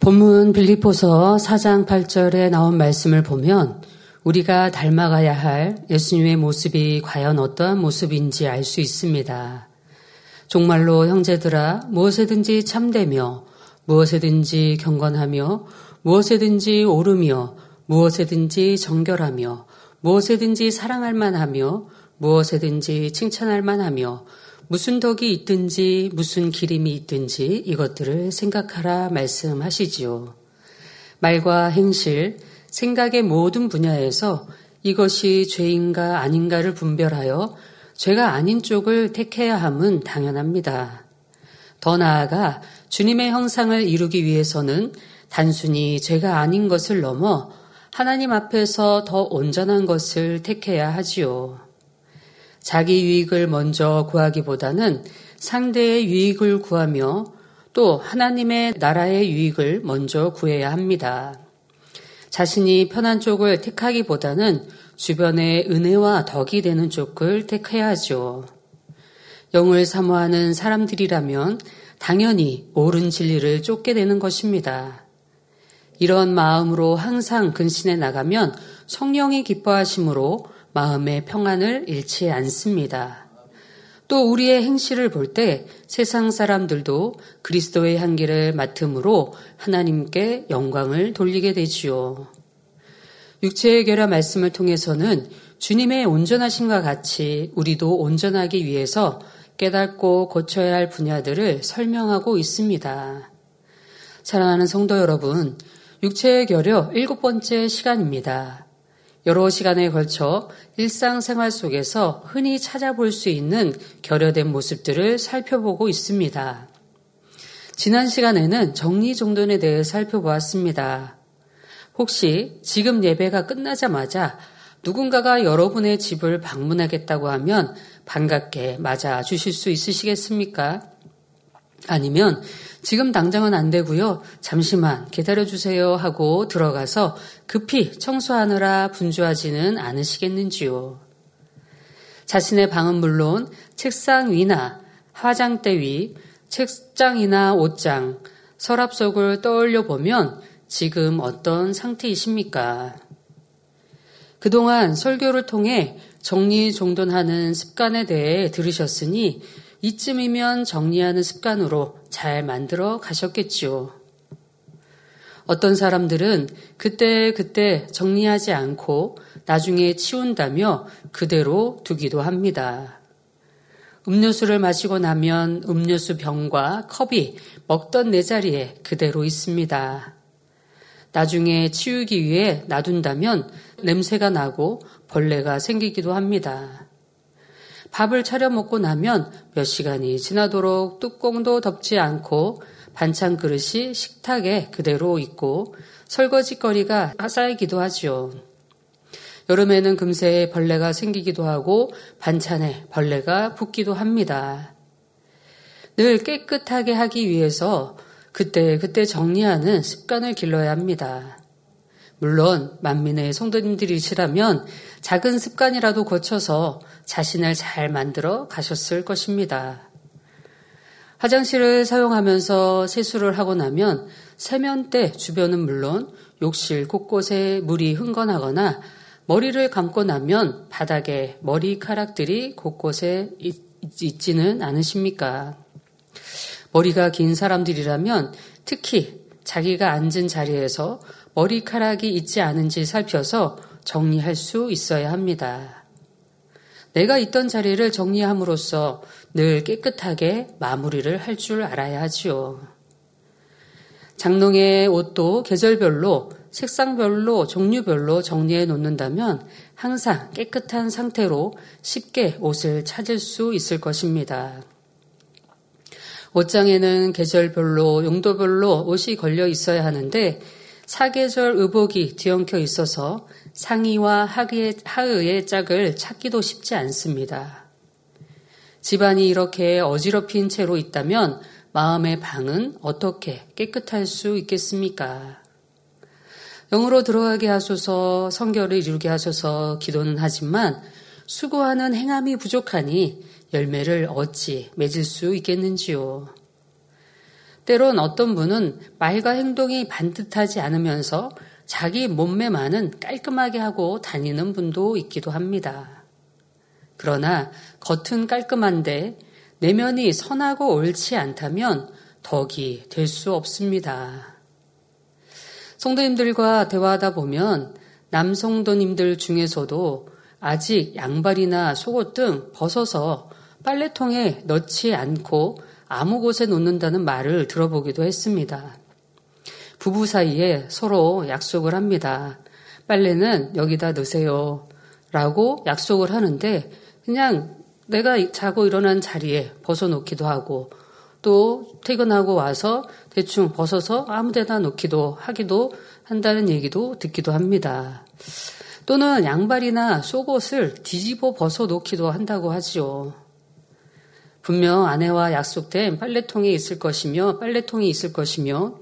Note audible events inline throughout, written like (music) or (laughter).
본문 빌리포서 4장 8절에 나온 말씀을 보면 우리가 닮아가야 할 예수님의 모습이 과연 어떠한 모습인지 알 수 있습니다. 정말로 형제들아 무엇에든지 참되며 무엇에든지 경건하며 무엇에든지 오르며 무엇에든지 정결하며 무엇에든지 사랑할 만하며 무엇에든지 칭찬할 만하며 무슨 덕이 있든지 무슨 기림이 있든지 이것들을 생각하라 말씀하시지요. 말과 행실, 생각의 모든 분야에서 이것이 죄인가 아닌가를 분별하여 죄가 아닌 쪽을 택해야 함은 당연합니다. 더 나아가 주님의 형상을 이루기 위해서는 단순히 죄가 아닌 것을 넘어 하나님 앞에서 더 온전한 것을 택해야 하지요. 자기 유익을 먼저 구하기보다는 상대의 유익을 구하며 또 하나님의 나라의 유익을 먼저 구해야 합니다. 자신이 편한 쪽을 택하기보다는 주변의 은혜와 덕이 되는 쪽을 택해야 하죠. 영을 사모하는 사람들이라면 당연히 옳은 진리를 쫓게 되는 것입니다. 이런 마음으로 항상 근신해 나가면 성령이 기뻐하심으로 마음의 평안을 잃지 않습니다. 또 우리의 행실을 볼 때 세상 사람들도 그리스도의 향기를 맡음으로 하나님께 영광을 돌리게 되지요. 육체의 결합 말씀을 통해서는 주님의 온전하심과 같이 우리도 온전하기 위해서 깨닫고 고쳐야 할 분야들을 설명하고 있습니다. 사랑하는 성도 여러분, 육체의 결여 일곱 번째 시간입니다. 여러 시간에 걸쳐 일상생활 속에서 흔히 찾아볼 수 있는 결여된 모습들을 살펴보고 있습니다. 지난 시간에는 정리정돈에 대해 살펴보았습니다. 혹시 지금 예배가 끝나자마자 누군가가 여러분의 집을 방문하겠다고 하면 반갑게 맞아 주실 수 있으시겠습니까? 아니면 지금 당장은 안 되고요. 잠시만 기다려 주세요 하고 들어가서 급히 청소하느라 분주하지는 않으시겠는지요. 자신의 방은 물론 책상 위나 화장대 위, 책장이나 옷장, 서랍 속을 떠올려 보면 지금 어떤 상태이십니까? 그동안 설교를 통해 정리정돈하는 습관에 대해 들으셨으니 이쯤이면 정리하는 습관으로 잘 만들어 가셨겠지요. 어떤 사람들은 그때 그때 정리하지 않고 나중에 치운다며 그대로 두기도 합니다. 음료수를 마시고 나면 음료수 병과 컵이 먹던 내 자리에 그대로 있습니다. 나중에 치우기 위해 놔둔다면 냄새가 나고 벌레가 생기기도 합니다. 밥을 차려 먹고 나면 몇 시간이 지나도록 뚜껑도 덮지 않고 반찬 그릇이 식탁에 그대로 있고 설거지거리가 쌓이기도 하지요. 여름에는 금세 벌레가 생기기도 하고 반찬에 벌레가 붙기도 합니다. 늘 깨끗하게 하기 위해서 그때 그때 정리하는 습관을 길러야 합니다. 물론 만민의 성도님들이시라면 작은 습관이라도 거쳐서 자신을 잘 만들어 가셨을 것입니다. 화장실을 사용하면서 세수를 하고 나면 세면대 주변은 물론 욕실 곳곳에 물이 흥건하거나 머리를 감고 나면 바닥에 머리카락들이 곳곳에 있, 있지는 않으십니까? 머리가 긴 사람들이라면 특히 자기가 앉은 자리에서 머리카락이 있지 않은지 살펴서 정리할 수 있어야 합니다. 내가 있던 자리를 정리함으로써 늘 깨끗하게 마무리를 할 줄 알아야 하지요. 장롱의 옷도 계절별로, 색상별로, 종류별로 정리해 놓는다면 항상 깨끗한 상태로 쉽게 옷을 찾을 수 있을 것입니다. 옷장에는 계절별로, 용도별로 옷이 걸려 있어야 하는데 사계절 의복이 뒤엉켜 있어서 상의와 하의의, 하의의 짝을 찾기도 쉽지 않습니다. 집안이 이렇게 어지럽힌 채로 있다면 마음의 방은 어떻게 깨끗할 수 있겠습니까? 영으로 들어가게 하소서, 성결을 이루게 하소서 기도는 하지만 수고하는 행함이 부족하니 열매를 어찌 맺을 수 있겠는지요. 때론 어떤 분은 말과 행동이 반듯하지 않으면서 자기 몸매만은 깔끔하게 하고 다니는 분도 있기도 합니다. 그러나 겉은 깔끔한데 내면이 선하고 옳지 않다면 덕이 될 수 없습니다. 성도님들과 대화하다 보면 남성도님들 중에서도 아직 양발이나 속옷 등 벗어서 빨래통에 넣지 않고 아무 곳에 놓는다는 말을 들어보기도 했습니다. 부부 사이에 서로 약속을 합니다. 빨래는 여기다 넣으세요. 라고 약속을 하는데 그냥 내가 자고 일어난 자리에 벗어놓기도 하고 또 퇴근하고 와서 대충 벗어서 아무 데나 놓기도 하기도 한다는 얘기도 듣기도 합니다. 또는 양발이나 속옷을 뒤집어 벗어 놓기도 한다고 하지요. 분명 아내와 약속된 빨래통이 있을 것이며 빨래통이 있을 것이며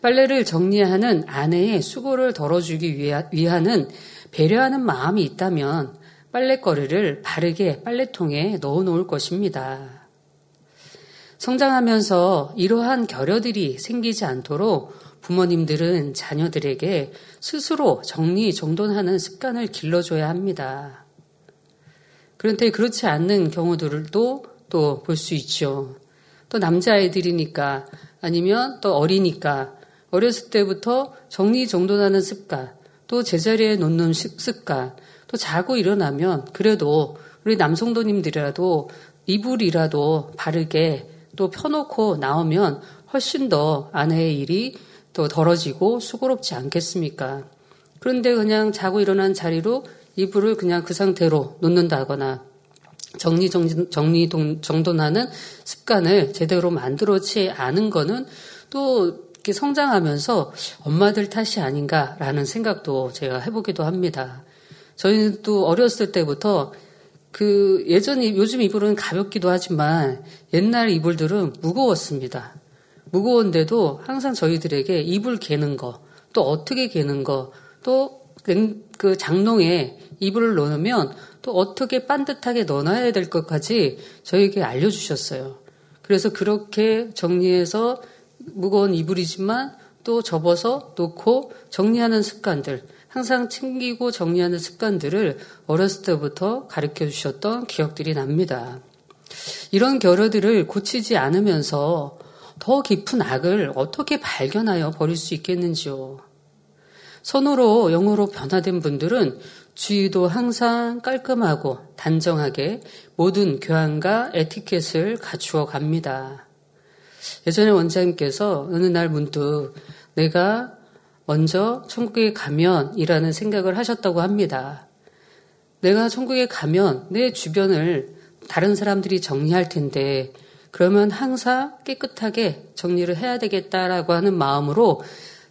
빨래를 정리하는 아내의 수고를 덜어주기 위하는 배려하는 마음이 있다면 빨래거리를 바르게 빨래통에 넣어 놓을 것입니다. 성장하면서 이러한 결여들이 생기지 않도록 부모님들은 자녀들에게 스스로 정리정돈하는 습관을 길러줘야 합니다. 그런데 그렇지 않는 경우들도 또 볼 수 있죠. 또 남자아이들이니까 아니면 또 어리니까 어렸을 때부터 정리정돈하는 습관, 또 제자리에 놓는 습관, 또 자고 일어나면 그래도 우리 남성도님들이라도 이불이라도 바르게 또 펴놓고 나오면 훨씬 더 아내의 일이 또 덜어지고 수고롭지 않겠습니까? 그런데 그냥 자고 일어난 자리로 이불을 그냥 그 상태로 놓는다거나 정리 정리 정돈하는 습관을 제대로 만들어지 않은 거는 또 이렇게 성장하면서 엄마들 탓이 아닌가라는 생각도 제가 해보기도 합니다. 저희는 또 어렸을 때부터 그 예전에 요즘 이불은 가볍기도 하지만 옛날 이불들은 무거웠습니다. 무거운데도 항상 저희들에게 이불 개는 거, 또 어떻게 개는 거, 또 그 장롱에 이불을 넣으면 또 어떻게 반듯하게 넣어놔야 될 것까지 저에게 알려주셨어요. 그래서 그렇게 정리해서 무거운 이불이지만 또 접어서 놓고 정리하는 습관들, 항상 챙기고 정리하는 습관들을 어렸을 때부터 가르쳐 주셨던 기억들이 납니다. 이런 결여들을 고치지 않으면서 더 깊은 악을 어떻게 발견하여 버릴 수 있겠는지요. 선으로 영으로 변화된 분들은 주의도 항상 깔끔하고 단정하게 모든 교양과 에티켓을 갖추어 갑니다. 예전에 원장님께서 어느 날 문득 내가 먼저 천국에 가면이라는 생각을 하셨다고 합니다. 내가 천국에 가면 내 주변을 다른 사람들이 정리할 텐데 그러면 항상 깨끗하게 정리를 해야 되겠다라고 하는 마음으로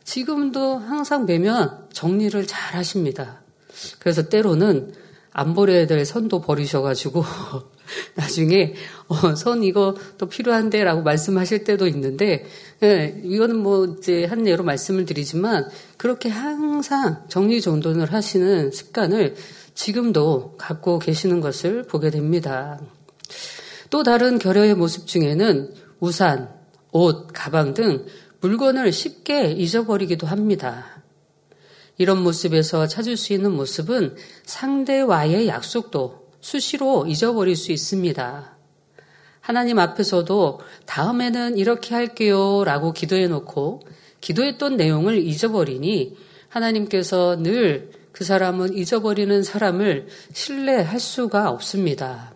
지금도 항상 뵈면 정리를 잘 하십니다. 그래서 때로는 안 버려야 될 선도 버리셔가지고 (laughs) 나중에 어, 선 이거 또 필요한데라고 말씀하실 때도 있는데 예, 이거는 뭐 이제 한 예로 말씀을 드리지만 그렇게 항상 정리정돈을 하시는 습관을 지금도 갖고 계시는 것을 보게 됩니다. 또 다른 결여의 모습 중에는 우산, 옷, 가방 등 물건을 쉽게 잊어버리기도 합니다. 이런 모습에서 찾을 수 있는 모습은 상대와의 약속도 수시로 잊어버릴 수 있습니다. 하나님 앞에서도 다음에는 이렇게 할게요 라고 기도해 놓고 기도했던 내용을 잊어버리니 하나님께서 늘 그 사람은 잊어버리는 사람을 신뢰할 수가 없습니다.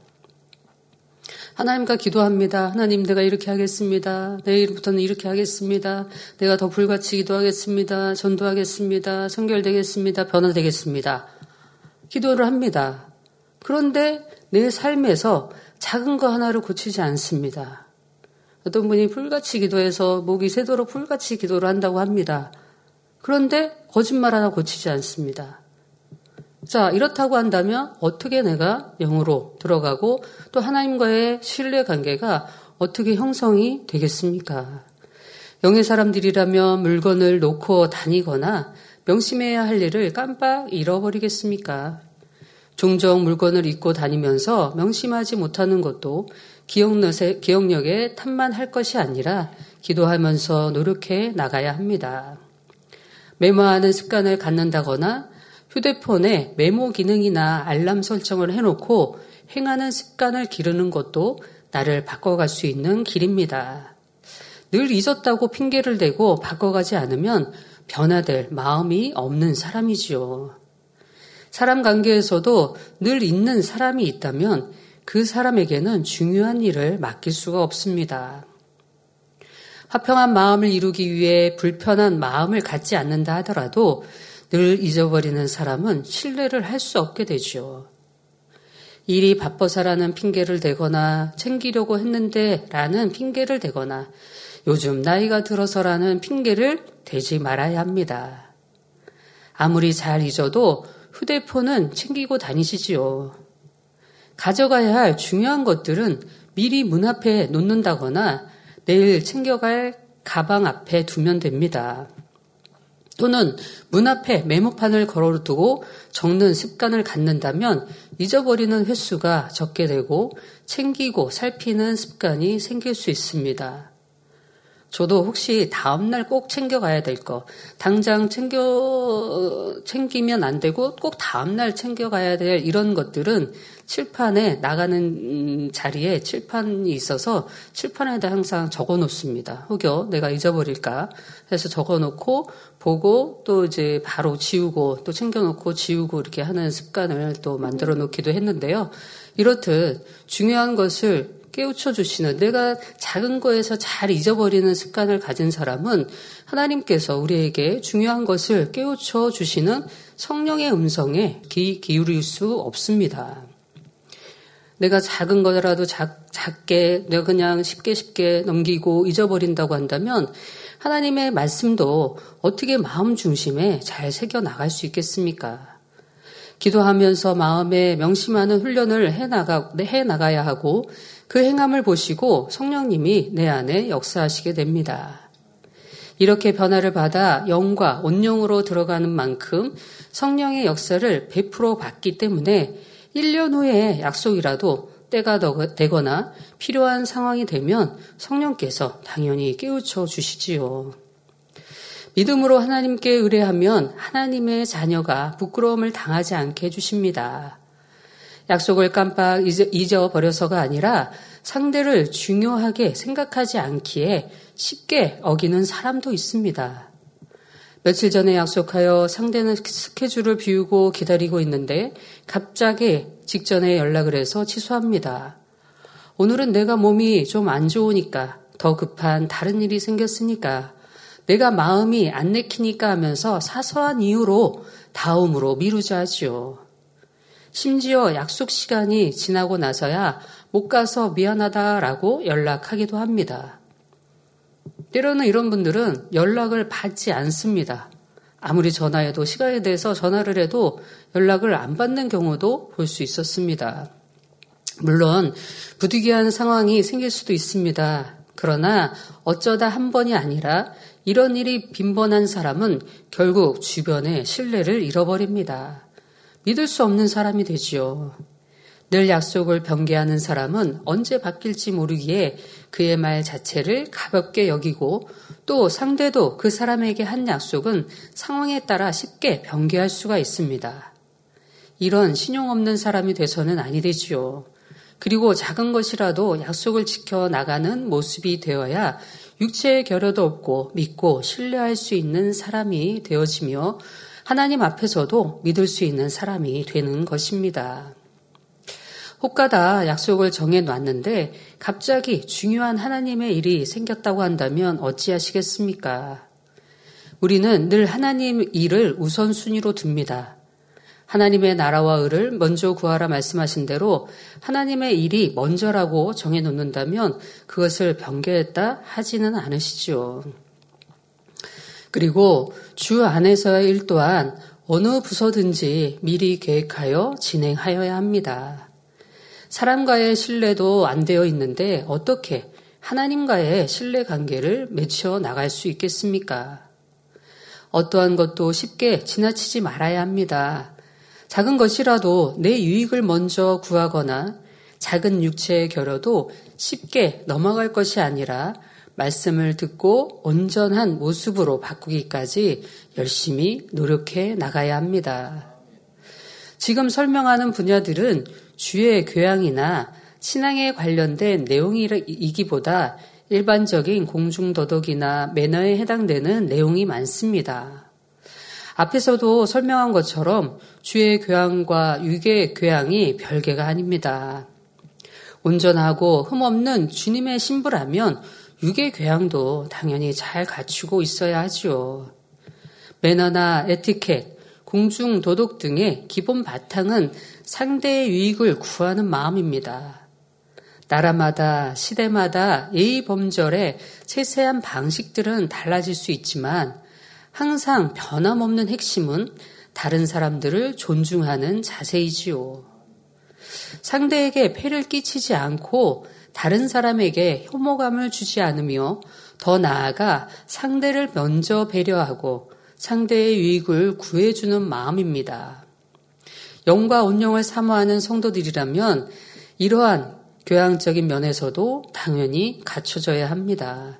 하나님과 기도합니다. 하나님 내가 이렇게 하겠습니다. 내일부터는 이렇게 하겠습니다. 내가 더 불같이 기도하겠습니다. 전도하겠습니다. 성결되겠습니다. 변화되겠습니다. 기도를 합니다. 그런데 내 삶에서 작은 거 하나를 고치지 않습니다. 어떤 분이 불같이 기도해서 목이 새도록 불같이 기도를 한다고 합니다. 그런데 거짓말 하나 고치지 않습니다. 자, 이렇다고 한다면 어떻게 내가 영으로 들어가고 또 하나님과의 신뢰 관계가 어떻게 형성이 되겠습니까? 영의 사람들이라면 물건을 놓고 다니거나 명심해야 할 일을 깜빡 잃어버리겠습니까? 종종 물건을 잊고 다니면서 명심하지 못하는 것도 기억력에 탐만할 것이 아니라 기도하면서 노력해 나가야 합니다. 메모하는 습관을 갖는다거나 휴대폰에 메모 기능이나 알람 설정을 해놓고 행하는 습관을 기르는 것도 나를 바꿔갈 수 있는 길입니다. 늘 잊었다고 핑계를 대고 바꿔가지 않으면 변화될 마음이 없는 사람이지요. 사람 관계에서도 늘 있는 사람이 있다면 그 사람에게는 중요한 일을 맡길 수가 없습니다. 화평한 마음을 이루기 위해 불편한 마음을 갖지 않는다 하더라도 늘 잊어버리는 사람은 신뢰를 할 수 없게 되죠. 일이 바빠서라는 핑계를 대거나 챙기려고 했는데 라는 핑계를 대거나 요즘 나이가 들어서라는 핑계를 대지 말아야 합니다. 아무리 잘 잊어도 휴대폰은 챙기고 다니시지요. 가져가야 할 중요한 것들은 미리 문 앞에 놓는다거나 내일 챙겨갈 가방 앞에 두면 됩니다. 또는 문 앞에 메모판을 걸어두고 적는 습관을 갖는다면 잊어버리는 횟수가 적게 되고 챙기고 살피는 습관이 생길 수 있습니다. 저도 혹시 다음날 꼭 챙겨가야 될 거, 당장 챙겨, 챙기면 안 되고 꼭 다음날 챙겨가야 될 이런 것들은 칠판에 나가는 음, 자리에 칠판이 있어서 칠판에다 항상 적어 놓습니다. 혹여 내가 잊어버릴까 해서 적어 놓고 보고 또 이제 바로 지우고 또 챙겨 놓고 지우고 이렇게 하는 습관을 또 만들어 놓기도 했는데요. 이렇듯 중요한 것을 깨우쳐 주시는 내가 작은 거에서 잘 잊어버리는 습관을 가진 사람은 하나님께서 우리에게 중요한 것을 깨우쳐 주시는 성령의 음성에 귀 기울일 수 없습니다. 내가 작은 거라도 작, 작게 내가 그냥 쉽게 쉽게 넘기고 잊어버린다고 한다면 하나님의 말씀도 어떻게 마음 중심에 잘 새겨 나갈 수 있겠습니까? 기도하면서 마음에 명심하는 훈련을 해 나가 해 나가야 하고 그 행함을 보시고 성령님이 내 안에 역사하시게 됩니다. 이렇게 변화를 받아 영과 온영으로 들어가는 만큼 성령의 역사를 100% 받기 때문에 1년 후에 약속이라도 때가 되거나 필요한 상황이 되면 성령께서 당연히 깨우쳐 주시지요. 믿음으로 하나님께 의뢰하면 하나님의 자녀가 부끄러움을 당하지 않게 해주십니다. 약속을 깜빡 잊어버려서가 아니라 상대를 중요하게 생각하지 않기에 쉽게 어기는 사람도 있습니다. 며칠 전에 약속하여 상대는 스케줄을 비우고 기다리고 있는데 갑자기 직전에 연락을 해서 취소합니다. 오늘은 내가 몸이 좀 안 좋으니까 더 급한 다른 일이 생겼으니까 내가 마음이 안 내키니까 하면서 사소한 이유로 다음으로 미루자 하지요. 심지어 약속 시간이 지나고 나서야 못 가서 미안하다라고 연락하기도 합니다. 때로는 이런 분들은 연락을 받지 않습니다. 아무리 전화해도 시간에 대해서 전화를 해도 연락을 안 받는 경우도 볼 수 있었습니다. 물론 부득이한 상황이 생길 수도 있습니다. 그러나 어쩌다 한 번이 아니라 이런 일이 빈번한 사람은 결국 주변의 신뢰를 잃어버립니다. 믿을 수 없는 사람이 되지요. 늘 약속을 변개하는 사람은 언제 바뀔지 모르기에 그의 말 자체를 가볍게 여기고 또 상대도 그 사람에게 한 약속은 상황에 따라 쉽게 변개할 수가 있습니다. 이런 신용 없는 사람이 돼서는 아니 되지요. 그리고 작은 것이라도 약속을 지켜 나가는 모습이 되어야 육체의 결여도 없고 믿고 신뢰할 수 있는 사람이 되어지며 하나님 앞에서도 믿을 수 있는 사람이 되는 것입니다. 혹가다 약속을 정해 놨는데 갑자기 중요한 하나님의 일이 생겼다고 한다면 어찌하시겠습니까? 우리는 늘 하나님 일을 우선순위로 둡니다. 하나님의 나라와 의를 먼저 구하라 말씀하신 대로 하나님의 일이 먼저라고 정해 놓는다면 그것을 변개했다 하지는 않으시죠. 그리고 주 안에서의 일 또한 어느 부서든지 미리 계획하여 진행하여야 합니다. 사람과의 신뢰도 안 되어 있는데 어떻게 하나님과의 신뢰 관계를 맺혀 나갈 수 있겠습니까? 어떠한 것도 쉽게 지나치지 말아야 합니다. 작은 것이라도 내 유익을 먼저 구하거나 작은 육체의 결여도 쉽게 넘어갈 것이 아니라 말씀을 듣고 온전한 모습으로 바꾸기까지 열심히 노력해 나가야 합니다. 지금 설명하는 분야들은 주의 교양이나 신앙에 관련된 내용이기보다 일반적인 공중도덕이나 매너에 해당되는 내용이 많습니다. 앞에서도 설명한 것처럼 주의 교양과 육의 교양이 별개가 아닙니다. 온전하고 흠없는 주님의 신부라면 육의 교양도 당연히 잘 갖추고 있어야 하지요. 매너나 에티켓, 공중 도덕 등의 기본 바탕은 상대의 유익을 구하는 마음입니다. 나라마다 시대마다 예의 범절의 세세한 방식들은 달라질 수 있지만 항상 변함없는 핵심은 다른 사람들을 존중하는 자세이지요. 상대에게 폐를 끼치지 않고 다른 사람에게 혐오감을 주지 않으며 더 나아가 상대를 먼저 배려하고 상대의 유익을 구해주는 마음입니다. 영과 온영을 사모하는 성도들이라면 이러한 교양적인 면에서도 당연히 갖춰져야 합니다.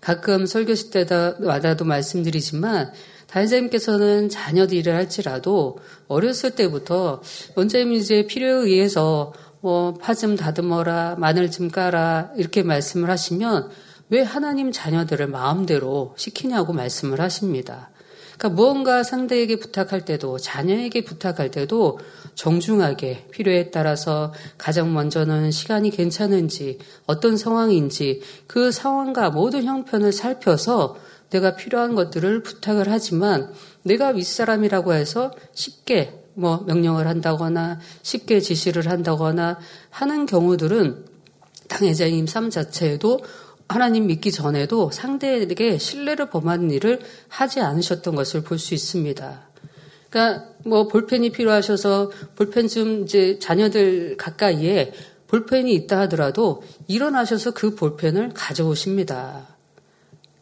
가끔 설교실 때마다도 말씀드리지만 다니자님께서는 자녀들 일을 할지라도 어렸을 때부터 원장님 이제 필요에 의해서 뭐 파 좀 다듬어라 마늘 좀 까라 이렇게 말씀을 하시면 왜 하나님 자녀들을 마음대로 시키냐고 말씀을 하십니다. 그러니까 무언가 상대에게 부탁할 때도 자녀에게 부탁할 때도 정중하게 필요에 따라서 가장 먼저는 시간이 괜찮은지 어떤 상황인지 그 상황과 모든 형편을 살펴서 내가 필요한 것들을 부탁을 하지만 내가 윗사람이라고 해서 쉽게 뭐 명령을 한다거나 쉽게 지시를 한다거나 하는 경우들은 삶 자체에도 하나님 믿기 전에도 상대에게 신뢰를 범하는 일을 하지 않으셨던 것을 볼 수 있습니다. 그러니까 뭐 볼펜이 필요하셔서 볼펜 좀 이제 자녀들 가까이에 볼펜이 있다 하더라도 일어나셔서 그 볼펜을 가져오십니다.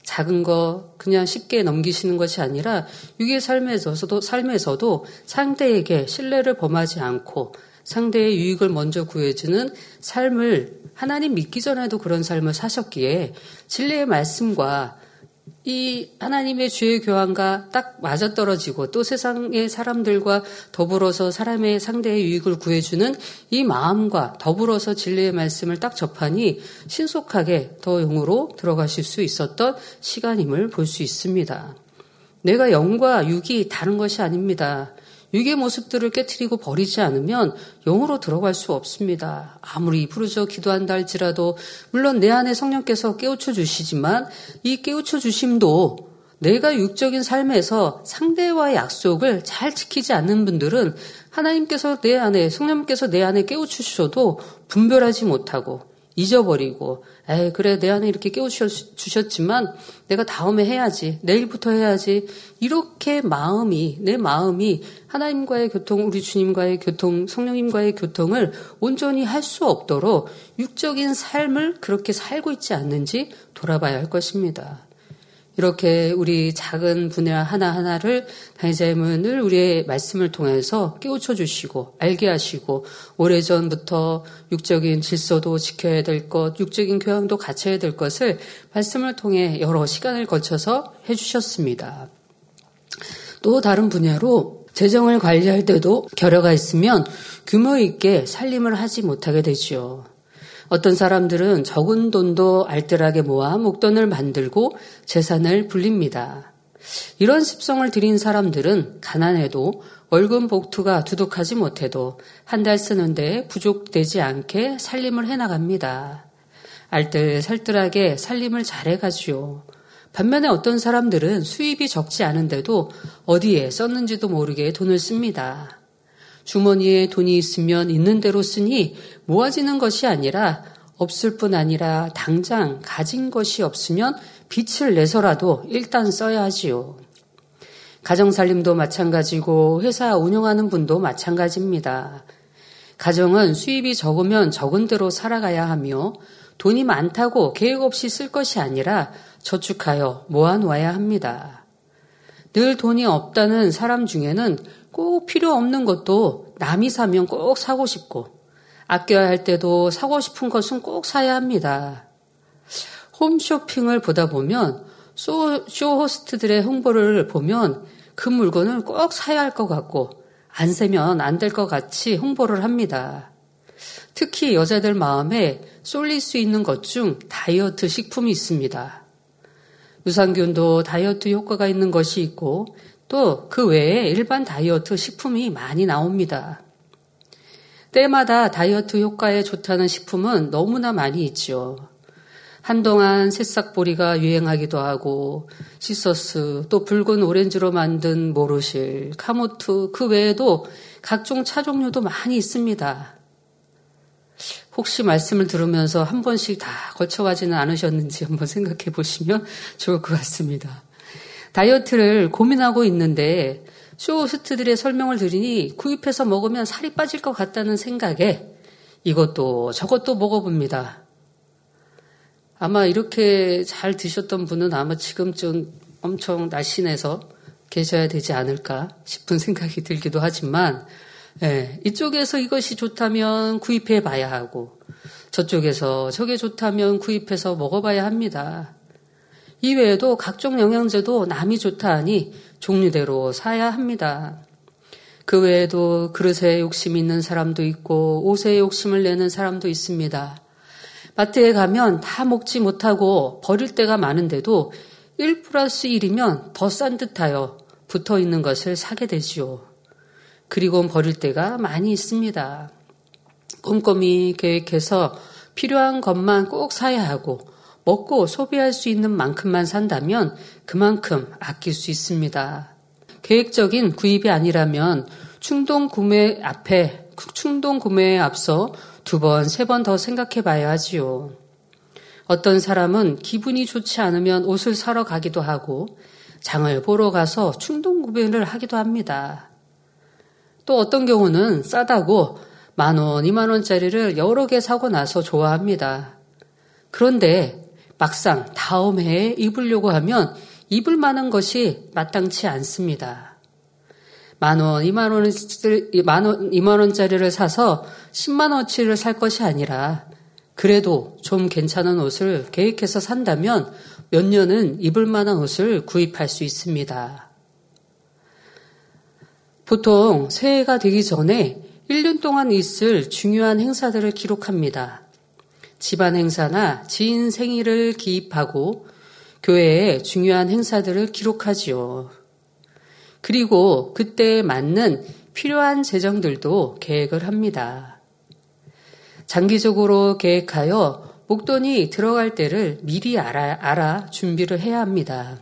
작은 거 그냥 쉽게 넘기시는 것이 아니라 육의 삶에서도 삶에서도 상대에게 신뢰를 범하지 않고 상대의 유익을 먼저 구해주는 삶을 하나님 믿기 전에도 그런 삶을 사셨기에 진리의 말씀과 이 하나님의 주의 교환과 딱 맞아떨어지고 또 세상의 사람들과 더불어서 사람의 상대의 유익을 구해주는 이 마음과 더불어서 진리의 말씀을 딱 접하니 신속하게 더 영으로 들어가실 수 있었던 시간임을 볼 수 있습니다. 내가 영과 육이 다른 것이 아닙니다. 육의 모습들을 깨뜨리고 버리지 않으면 영으로 들어갈 수 없습니다. 아무리 부르짖어 기도한다 할지라도 물론 내 안에 성령께서 깨우쳐 주시지만 이 깨우쳐 주심도 내가 육적인 삶에서 상대와의 약속을 잘 지키지 않는 분들은 하나님께서 내 안에 성령께서 내 안에 깨우치셔도 분별하지 못하고 잊어버리고 에이 그래 내 안에 이렇게 깨우주셨지만 내가 다음에 해야지 내일부터 해야지 이렇게 마음이 내 마음이 하나님과의 교통 우리 주님과의 교통 성령님과의 교통을 온전히 할 수 없도록 육적인 삶을 그렇게 살고 있지 않는지 돌아봐야 할 것입니다. 이렇게 우리 작은 분야 하나하나를 다니자님은 우리의 말씀을 통해서 깨우쳐 주시고 알게 하시고 오래전부터 육적인 질서도 지켜야 될 것, 육적인 교양도 갖춰야 될 것을 말씀을 통해 여러 시간을 거쳐서 해 주셨습니다. 또 다른 분야로 재정을 관리할 때도 결여가 있으면 규모 있게 살림을 하지 못하게 되지요. 어떤 사람들은 적은 돈도 알뜰하게 모아 목돈을 만들고 재산을 불립니다. 이런 습성을 들인 사람들은 가난해도 월급 복투가 두둑하지 못해도 한 달 쓰는데 부족되지 않게 살림을 해나갑니다. 알뜰살뜰하게 살림을 잘해가지요. 반면에 어떤 사람들은 수입이 적지 않은데도 어디에 썼는지도 모르게 돈을 씁니다. 주머니에 돈이 있으면 있는 대로 쓰니 모아지는 것이 아니라 없을 뿐 아니라 당장 가진 것이 없으면 빚을 내서라도 일단 써야 하지요. 가정살림도 마찬가지고 회사 운영하는 분도 마찬가지입니다. 가정은 수입이 적으면 적은 대로 살아가야 하며 돈이 많다고 계획 없이 쓸 것이 아니라 저축하여 모아놓아야 합니다. 늘 돈이 없다는 사람 중에는 꼭 필요 없는 것도 남이 사면 꼭 사고 싶고 아껴야 할 때도 사고 싶은 것은 꼭 사야 합니다. 홈쇼핑을 보다 보면 쇼, 쇼호스트들의 홍보를 보면 그 물건을 꼭 사야 할 것 같고 안 사면 안 될 것 같이 홍보를 합니다. 특히 여자들 마음에 쏠릴 수 있는 것 중 다이어트 식품이 있습니다. 유산균도 다이어트 효과가 있는 것이 있고 또 그 외에 일반 다이어트 식품이 많이 나옵니다. 때마다 다이어트 효과에 좋다는 식품은 너무나 많이 있죠. 한동안 새싹보리가 유행하기도 하고 시서스 또 붉은 오렌지로 만든 모르실, 카모트 그 외에도 각종 차 종류도 많이 있습니다. 혹시 말씀을 들으면서 한 번씩 다 걸쳐가지는 않으셨는지 한번 생각해 보시면 좋을 것 같습니다. 다이어트를 고민하고 있는데 쇼호스트들의 설명을 들으니 구입해서 먹으면 살이 빠질 것 같다는 생각에 이것도 저것도 먹어봅니다. 아마 이렇게 잘 드셨던 분은 아마 지금쯤 엄청 날씬해서 계셔야 되지 않을까 싶은 생각이 들기도 하지만 예, 이쪽에서 이것이 좋다면 구입해 봐야 하고 저쪽에서 저게 좋다면 구입해서 먹어봐야 합니다. 이외에도 각종 영양제도 남이 좋다 하니 종류대로 사야 합니다. 그 외에도 그릇에 욕심 있는 사람도 있고 옷에 욕심을 내는 사람도 있습니다. 마트에 가면 다 먹지 못하고 버릴 때가 많은데도 1 플러스 1이면 더 싼 듯하여 붙어 있는 것을 사게 되지요. 그리고 버릴 때가 많이 있습니다. 꼼꼼히 계획해서 필요한 것만 꼭 사야 하고 먹고 소비할 수 있는 만큼만 산다면 그만큼 아낄 수 있습니다. 계획적인 구입이 아니라면 충동 구매 앞에 충동 구매에 앞서 두 번, 세 번 더 생각해 봐야 하지요. 어떤 사람은 기분이 좋지 않으면 옷을 사러 가기도 하고 장을 보러 가서 충동 구매를 하기도 합니다. 또 어떤 경우는 싸다고 만 원, 이만 원짜리를 여러 개 사고 나서 좋아합니다. 그런데 막상 다음 해에 입으려고 하면 입을 만한 것이 마땅치 않습니다. 만 원, 이만 원, 만 원, 이만 원짜리를 사서 10만 원치를 살 것이 아니라 그래도 좀 괜찮은 옷을 계획해서 산다면 몇 년은 입을 만한 옷을 구입할 수 있습니다. 보통 새해가 되기 전에 1년 동안 있을 중요한 행사들을 기록합니다. 집안 행사나 지인 생일을 기입하고 교회의 중요한 행사들을 기록하지요. 그리고 그때에 맞는 필요한 재정들도 계획을 합니다. 장기적으로 계획하여 목돈이 들어갈 때를 미리 알아, 알아 준비를 해야 합니다.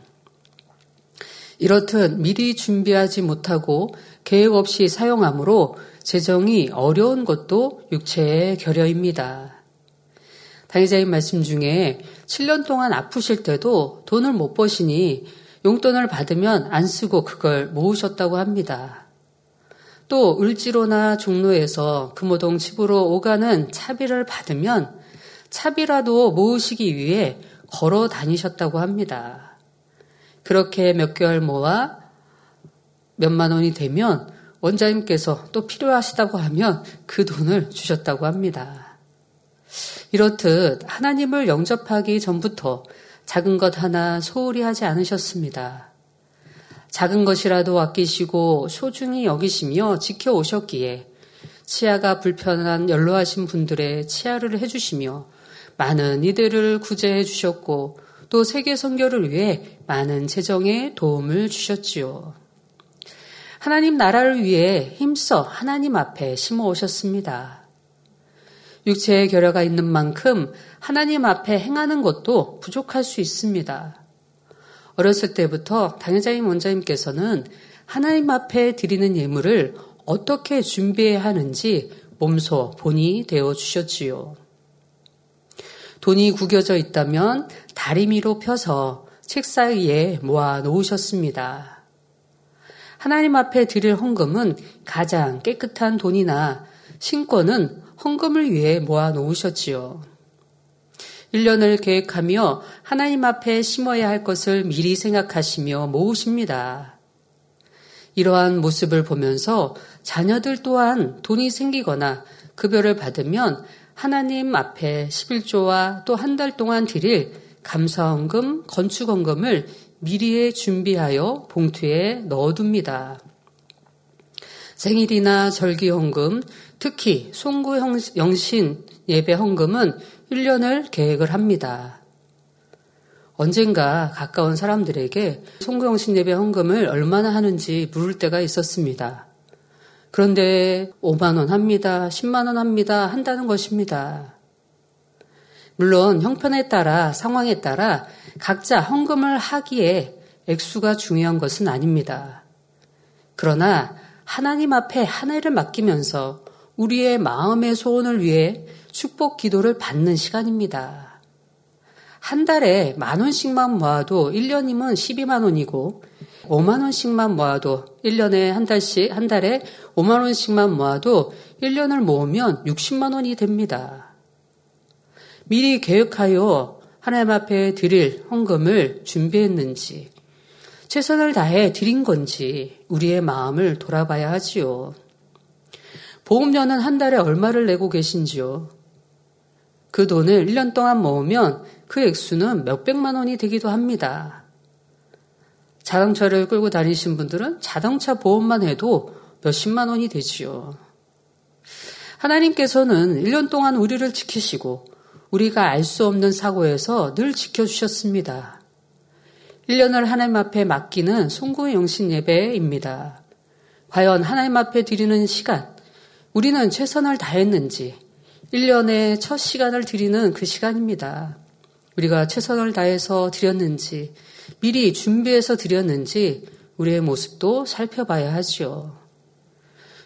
이렇듯 미리 준비하지 못하고 계획 없이 사용하므로 재정이 어려운 것도 육체의 결여입니다. 당의자인 말씀 중에 7년 동안 아프실 때도 돈을 못 버시니 용돈을 받으면 안 쓰고 그걸 모으셨다고 합니다. 또 을지로나 종로에서 금호동 집으로 오가는 차비를 받으면 차비라도 모으시기 위해 걸어 다니셨다고 합니다. 그렇게 몇 개월 모아 몇만 원이 되면 원자님께서 또 필요하시다고 하면 그 돈을 주셨다고 합니다. 이렇듯 하나님을 영접하기 전부터 작은 것 하나 소홀히 하지 않으셨습니다. 작은 것이라도 아끼시고 소중히 여기시며 지켜오셨기에 치아가 불편한 연로하신 분들의 치아를 해주시며 많은 이들을 구제해 주셨고 또 세계 선교를 위해 많은 재정에 도움을 주셨지요. 하나님 나라를 위해 힘써 하나님 앞에 심어 오셨습니다. 육체의 결여가 있는 만큼 하나님 앞에 행하는 것도 부족할 수 있습니다. 어렸을 때부터 당회자님 원자님께서는 하나님 앞에 드리는 예물을 어떻게 준비해야 하는지 몸소 본이 되어 주셨지요. 돈이 구겨져 있다면 다리미로 펴서 책상 위에 모아 놓으셨습니다. 하나님 앞에 드릴 헌금은 가장 깨끗한 돈이나 신권은 헌금을 위해 모아 놓으셨지요. 1년을 계획하며 하나님 앞에 심어야 할 것을 미리 생각하시며 모으십니다. 이러한 모습을 보면서 자녀들 또한 돈이 생기거나 급여를 받으면 하나님 앞에 11조와 또 한 달 동안 드릴 감사헌금, 건축헌금을 미리에 준비하여 봉투에 넣어둡니다. 생일이나 절기헌금, 특히 송구 영신 예배 헌금은 1년을 계획을 합니다. 언젠가 가까운 사람들에게 송구 영신 예배 헌금을 얼마나 하는지 물을 때가 있었습니다. 그런데 5만원 합니다. 10만원 합니다. 한다는 것입니다. 물론 형편에 따라 상황에 따라 각자 헌금을 하기에 액수가 중요한 것은 아닙니다. 그러나 하나님 앞에 한 해를 맡기면서 우리의 마음의 소원을 위해 축복 기도를 받는 시간입니다. 한 달에 만 원씩만 모아도 1년이면 12만 원이고 5만 원씩만 모아도 1년에 한 달씩 한 달에 5만 원씩만 모아도 1년을 모으면 60만 원이 됩니다. 미리 계획하여 하나님 앞에 드릴 헌금을 준비했는지 최선을 다해 드린 건지 우리의 마음을 돌아봐야 하지요. 보험료는 한 달에 얼마를 내고 계신지요? 그 돈을 1년 동안 모으면 그 액수는 몇백만 원이 되기도 합니다. 자동차를 끌고 다니신 분들은 자동차 보험만 해도 몇십만 원이 되지요. 하나님께서는 1년 동안 우리를 지키시고 우리가 알 수 없는 사고에서 늘 지켜주셨습니다. 1년을 하나님 앞에 맡기는 송구 영신 예배입니다. 과연 하나님 앞에 드리는 시간, 우리는 최선을 다했는지, 1년의 첫 시간을 드리는 그 시간입니다. 우리가 최선을 다해서 드렸는지, 미리 준비해서 드렸는지, 우리의 모습도 살펴봐야 하지요.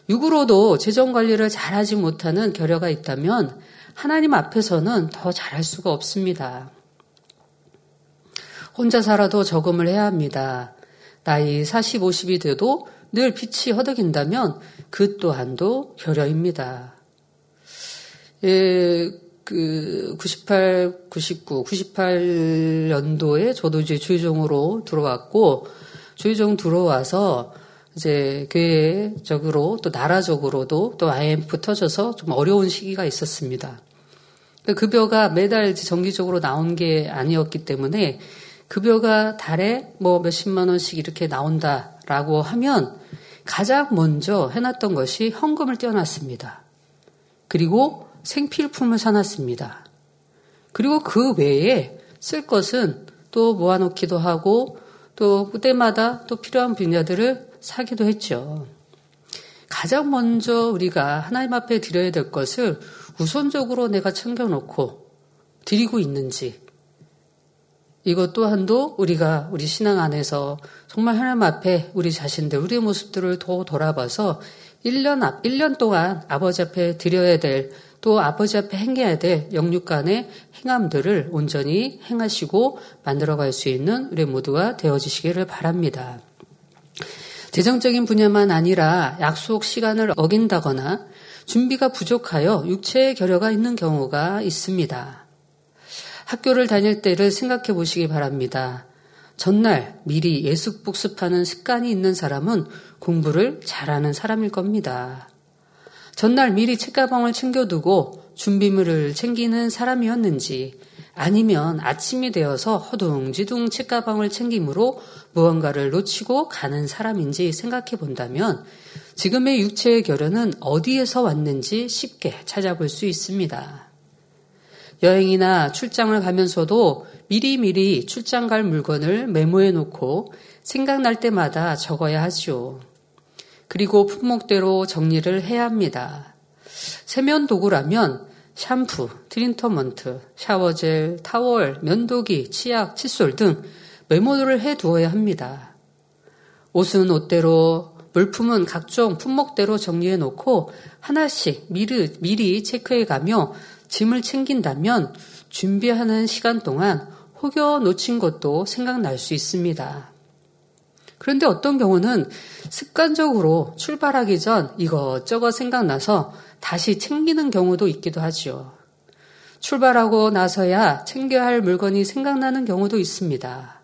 육으로도 재정 관리를 잘하지 못하는 결여가 있다면 하나님 앞에서는 더 잘할 수가 없습니다. 혼자 살아도 저금을 해야 합니다. 나이 40, 50이 돼도 늘 빛이 허덕인다면 그 또한도 결여입니다. 예, 그 98, 99, 98년도에 저도 이제 주의종으로 들어왔고 주의종 들어와서 이제 교회적으로 또 나라적으로도 또 IMF 터져서 좀 어려운 시기가 있었습니다. 그 급여가 매달 정기적으로 나온 게 아니었기 때문에 급여가 달에 뭐 몇십만 원씩 이렇게 나온다라고 하면 가장 먼저 해놨던 것이 현금을 떼어놨습니다. 그리고 생필품을 사놨습니다. 그리고 그 외에 쓸 것은 또 모아놓기도 하고 또 그때마다 또 필요한 분야들을 사기도 했죠. 가장 먼저 우리가 하나님 앞에 드려야 될 것을 우선적으로 내가 챙겨놓고 드리고 있는지 이것 또한도 우리가 우리 신앙 안에서 정말 하나님 앞에 우리 자신들, 우리의 모습들을 더 돌아봐서 1년 앞, 1년 동안 아버지 앞에 드려야 될, 또 아버지 앞에 행해야 될 영육간의 행함들을 온전히 행하시고 만들어갈 수 있는 우리 모두가 되어지시기를 바랍니다. 재정적인 분야만 아니라 약속 시간을 어긴다거나 준비가 부족하여 육체의 결여가 있는 경우가 있습니다. 학교를 다닐 때를 생각해 보시기 바랍니다. 전날 미리 예습 복습하는 습관이 있는 사람은 공부를 잘하는 사람일 겁니다. 전날 미리 책가방을 챙겨두고 준비물을 챙기는 사람이었는지 아니면 아침이 되어서 허둥지둥 책가방을 챙김으로 무언가를 놓치고 가는 사람인지 생각해 본다면 지금의 육체의 결연은 어디에서 왔는지 쉽게 찾아볼 수 있습니다. 여행이나 출장을 가면서도 미리미리 출장 갈 물건을 메모해 놓고 생각날 때마다 적어야 하지요. 그리고 품목대로 정리를 해야 합니다. 세면 도구라면 샴푸, 트리트먼트, 샤워젤, 타월, 면도기, 치약, 칫솔 등 메모를 해 두어야 합니다. 옷은 옷대로, 물품은 각종 품목대로 정리해 놓고 하나씩 미리, 미리 체크해 가며 짐을 챙긴다면 준비하는 시간 동안 혹여 놓친 것도 생각날 수 있습니다. 그런데 어떤 경우는 습관적으로 출발하기 전 이것저것 생각나서 다시 챙기는 경우도 있기도 하지요. 출발하고 나서야 챙겨야 할 물건이 생각나는 경우도 있습니다.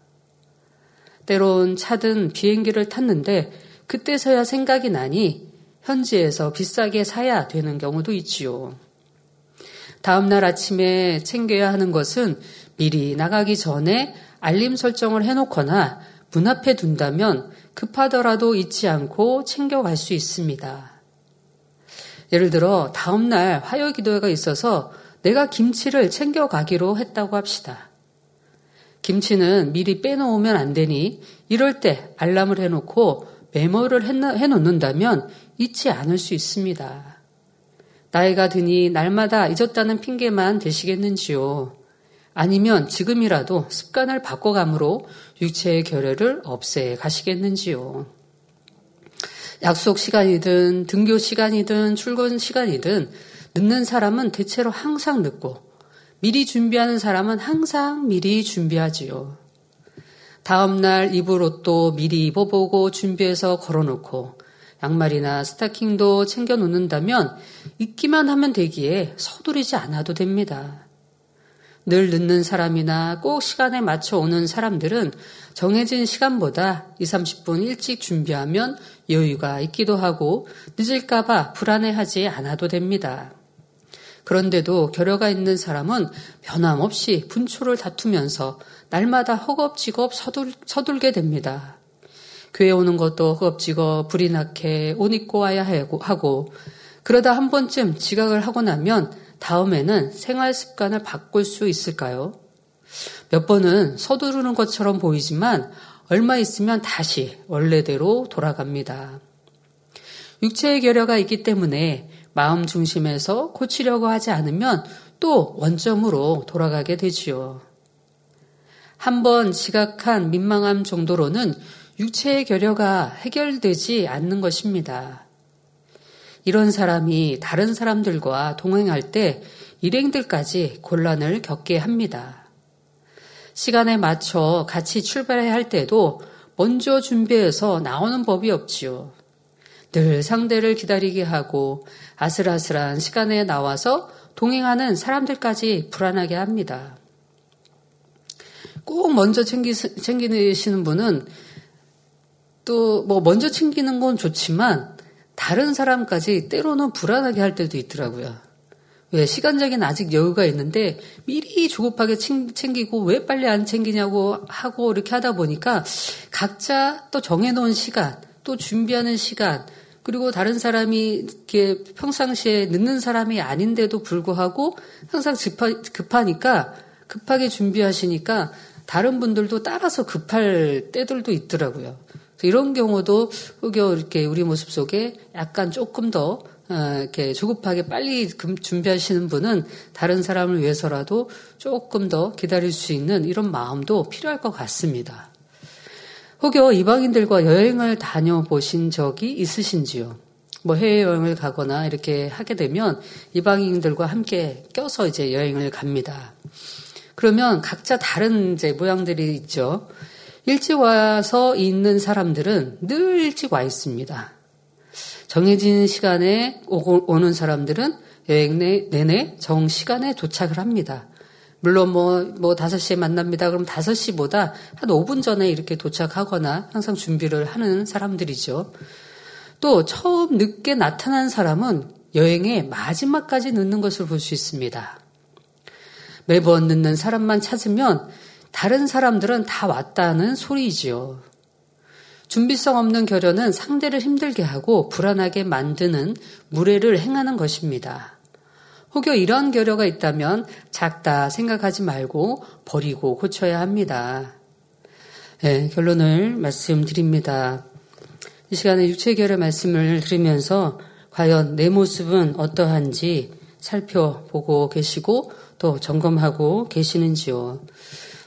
때론 차든 비행기를 탔는데 그때서야 생각이 나니 현지에서 비싸게 사야 되는 경우도 있지요. 다음날 아침에 챙겨야 하는 것은 미리 나가기 전에 알림 설정을 해놓거나 문 앞에 둔다면 급하더라도 잊지 않고 챙겨갈 수 있습니다. 예를 들어 다음 날 화요 기도회가 있어서 내가 김치를 챙겨가기로 했다고 합시다. 김치는 미리 빼놓으면 안 되니 이럴 때 알람을 해놓고 메모를 해놓는다면 잊지 않을 수 있습니다. 나이가 드니 날마다 잊었다는 핑계만 되시겠는지요? 아니면 지금이라도 습관을 바꿔감으로 육체의 결여를 없애 가시겠는지요? 약속 시간이든 등교 시간이든 출근 시간이든 늦는 사람은 대체로 항상 늦고 미리 준비하는 사람은 항상 미리 준비하지요. 다음날 입을 옷도 미리 입어보고 준비해서 걸어놓고 양말이나 스타킹도 챙겨 놓는다면 잊기만 하면 되기에 서두르지 않아도 됩니다. 늘 늦는 사람이나 꼭 시간에 맞춰 오는 사람들은 정해진 시간보다 2, 30분 일찍 준비하면 여유가 있기도 하고 늦을까봐 불안해하지 않아도 됩니다. 그런데도 결여가 있는 사람은 변함없이 분초를 다투면서 날마다 허겁지겁 서둘, 서둘게 됩니다. 교회 오는 것도 허겁지겁 불이 나게 옷 입고 와야 하고 그러다 한 번쯤 지각을 하고 나면 다음에는 생활 습관을 바꿀 수 있을까요? 몇 번은 서두르는 것처럼 보이지만 얼마 있으면 다시 원래대로 돌아갑니다. 육체의 결여가 있기 때문에 마음 중심에서 고치려고 하지 않으면 또 원점으로 돌아가게 되지요. 한번 지각한 민망함 정도로는 육체의 결여가 해결되지 않는 것입니다. 이런 사람이 다른 사람들과 동행할 때 일행들까지 곤란을 겪게 합니다. 시간에 맞춰 같이 출발해야 할 때도 먼저 준비해서 나오는 법이 없지요. 늘 상대를 기다리게 하고 아슬아슬한 시간에 나와서 동행하는 사람들까지 불안하게 합니다. 꼭 먼저 챙기, 챙기시는 분은 또 뭐 먼저 챙기는 건 좋지만 다른 사람까지 때로는 불안하게 할 때도 있더라고요. 왜 시간적인 아직 여유가 있는데 미리 조급하게 챙기고 왜 빨리 안 챙기냐고 하고 이렇게 하다 보니까 각자 또 정해놓은 시간 또 준비하는 시간 그리고 다른 사람이 이렇게 평상시에 늦는 사람이 아닌데도 불구하고 항상 급하, 급하니까 급하게 준비하시니까 다른 분들도 따라서 급할 때들도 있더라고요. 이런 경우도 혹여 이렇게 우리 모습 속에 약간 조금 더 어, 이렇게 조급하게 빨리 준비하시는 분은 다른 사람을 위해서라도 조금 더 기다릴 수 있는 이런 마음도 필요할 것 같습니다. 혹여 이방인들과 여행을 다녀보신 적이 있으신지요? 뭐 해외여행을 가거나 이렇게 하게 되면 이방인들과 함께 껴서 이제 여행을 갑니다. 그러면 각자 다른 이제 모양들이 있죠. 일찍 와서 있는 사람들은 늘 일찍 와 있습니다. 정해진 시간에 오는 사람들은 여행 내내 정 시간에 도착을 합니다. 물론 뭐, 뭐 5시에 만납니다. 그럼 5시보다 한 5분 전에 이렇게 도착하거나 항상 준비를 하는 사람들이죠. 또 처음 늦게 나타난 사람은 여행의 마지막까지 늦는 것을 볼 수 있습니다. 매번 늦는 사람만 찾으면 다른 사람들은 다 왔다는 소리이지요. 준비성 없는 결연은 상대를 힘들게 하고 불안하게 만드는 무례를 행하는 것입니다. 혹여 이런 결여가 있다면 작다 생각하지 말고 버리고 고쳐야 합니다. 네, 결론을 말씀드립니다. 이 시간에 육체 결여 말씀을 들으면서 과연 내 모습은 어떠한지 살펴보고 계시고 또 점검하고 계시는지요.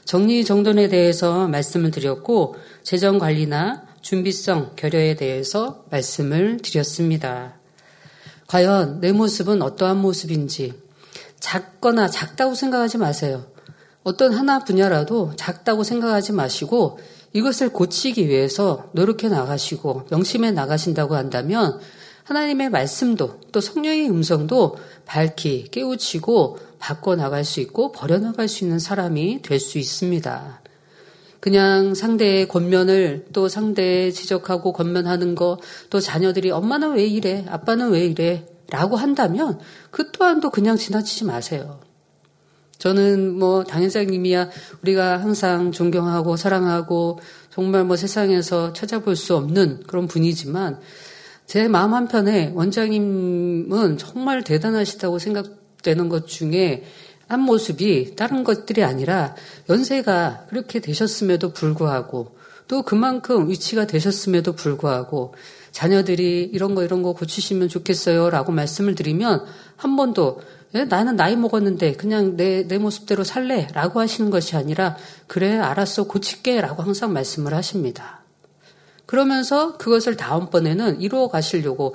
정리정돈에 대해서 말씀을 드렸고 재정 관리나 준비성 결여에 대해서 말씀을 드렸습니다. 과연 내 모습은 어떠한 모습인지 작거나 작다고 생각하지 마세요. 어떤 하나 분야라도 작다고 생각하지 마시고 이것을 고치기 위해서 노력해 나가시고 명심해 나가신다고 한다면 하나님의 말씀도 또 성령의 음성도 밝히 깨우치고 바꿔 나갈 수 있고 버려 나갈 수 있는 사람이 될 수 있습니다. 그냥 상대의 권면을 또 상대에 지적하고 권면하는 거, 또 자녀들이 엄마는 왜 이래? 아빠는 왜 이래? 라고 한다면 그 또한도 그냥 지나치지 마세요. 저는 뭐 당회장님이야 우리가 항상 존경하고 사랑하고 정말 뭐 세상에서 찾아볼 수 없는 그런 분이지만 제 마음 한편에 원장님은 정말 대단하시다고 생각되는 것 중에 한 모습이 다른 것들이 아니라 연세가 그렇게 되셨음에도 불구하고 또 그만큼 위치가 되셨음에도 불구하고 자녀들이 이런 거 이런 거 고치시면 좋겠어요 라고 말씀을 드리면 한 번도 예, 나는 나이 먹었는데 그냥 내, 내 모습대로 살래 라고 하시는 것이 아니라 그래 알았어 고칠게 라고 항상 말씀을 하십니다. 그러면서 그것을 다음번에는 이루어 가시려고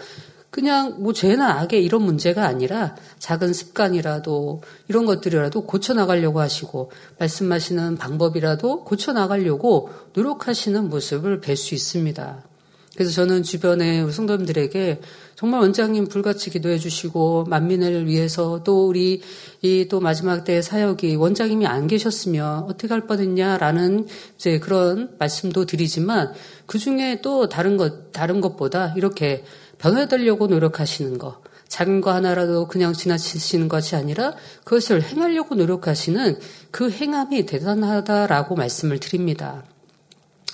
그냥 뭐 죄나 악의 이런 문제가 아니라 작은 습관이라도 이런 것들이라도 고쳐 나가려고 하시고 말씀하시는 방법이라도 고쳐 나가려고 노력하시는 모습을 뵐 수 있습니다. 그래서 저는 주변에 우리 성도님들에게 정말 원장님 불같이 기도해 주시고 만민을 위해서 또 우리 이 또 마지막 때 사역이 원장님이 안 계셨으면 어떻게 할 뻔했냐라는 이제 그런 말씀도 드리지만 그 중에 또 다른 것 다른 것보다 이렇게 변화되려고 노력하시는 것 작은 거 하나라도 그냥 지나치시는 것이 아니라 그것을 행하려고 노력하시는 그 행함이 대단하다라고 말씀을 드립니다.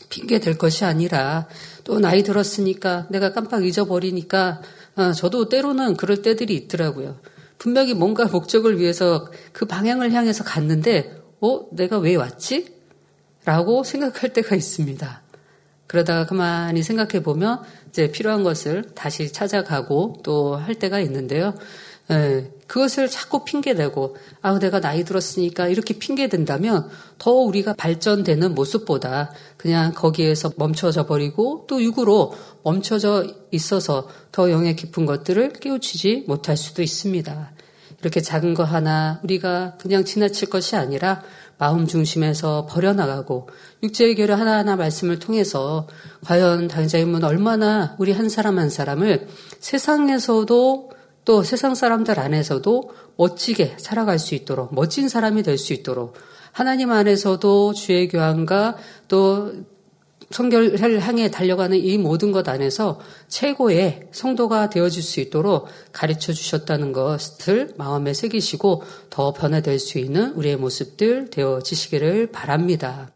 핑계 될 것이 아니라 또 나이 들었으니까 내가 깜빡 잊어버리니까 아, 저도 때로는 그럴 때들이 있더라고요. 분명히 뭔가 목적을 위해서 그 방향을 향해서 갔는데 어 내가 왜 왔지? 라고 생각할 때가 있습니다. 그러다가 가만히 생각해 보면 이제 필요한 것을 다시 찾아가고 또 할 때가 있는데요. 예, 그것을 자꾸 핑계대고 아우 내가 나이 들었으니까 이렇게 핑계댄다면 더 우리가 발전되는 모습보다 그냥 거기에서 멈춰져 버리고 또 육으로 멈춰져 있어서 더 영의 깊은 것들을 깨우치지 못할 수도 있습니다. 이렇게 작은 거 하나 우리가 그냥 지나칠 것이 아니라 마음 중심에서 버려나가고 육체의 결의 하나하나 말씀을 통해서 과연 당자님은 얼마나 우리 한 사람 한 사람을 세상에서도 또 세상 사람들 안에서도 멋지게 살아갈 수 있도록 멋진 사람이 될 수 있도록 하나님 안에서도 주의 교환과 또 성결을 향해 달려가는 이 모든 것 안에서 최고의 성도가 되어질 수 있도록 가르쳐 주셨다는 것을 마음에 새기시고 더 변화될 수 있는 우리의 모습들 되어지시기를 바랍니다.